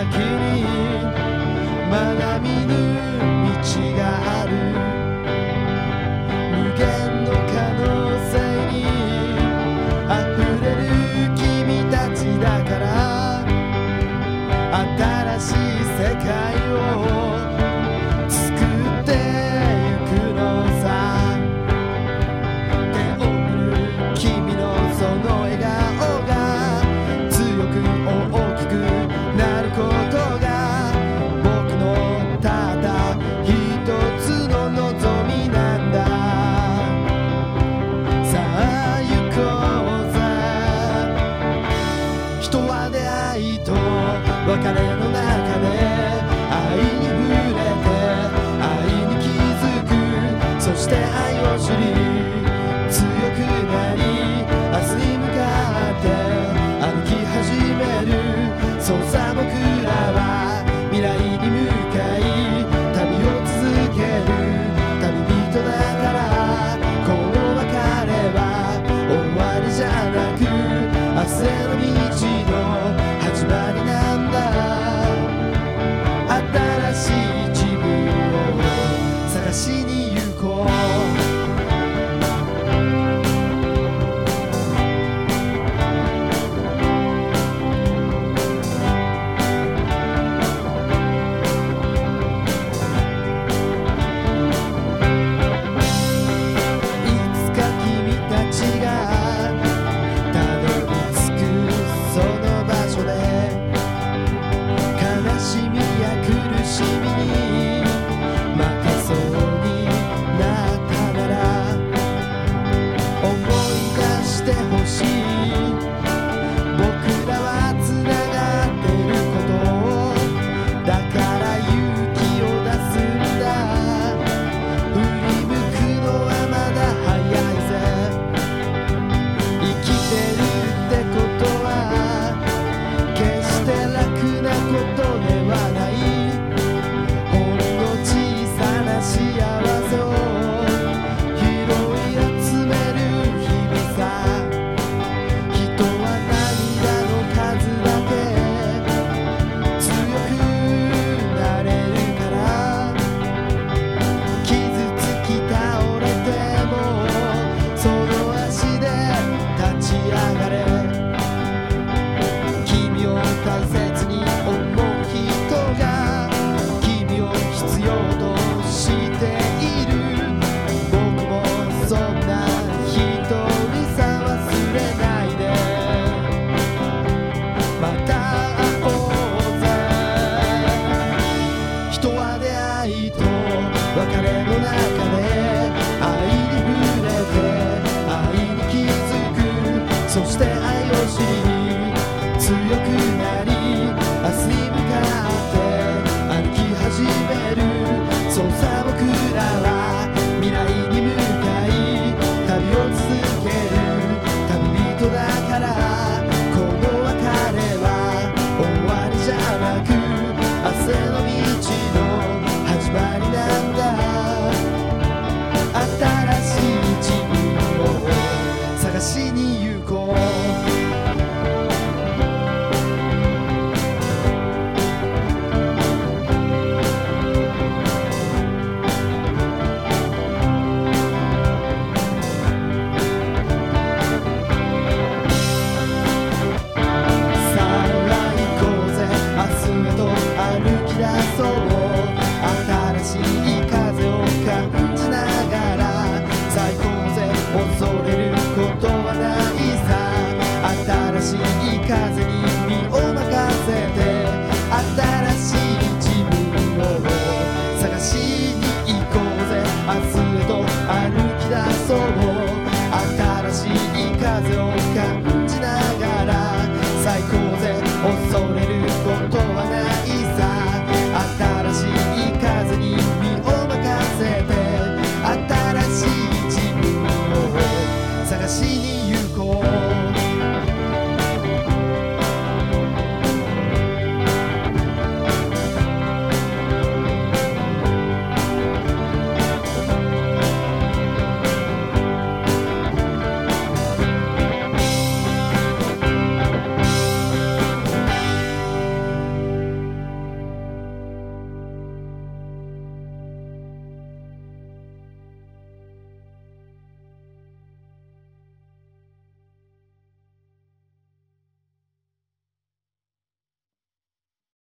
先にまだ見ぬ道がある cabelo na cabeça. call. そう僕らは未来に向かい旅を続ける旅人だからこの別れは終わりじゃなく明日の道の kamikaze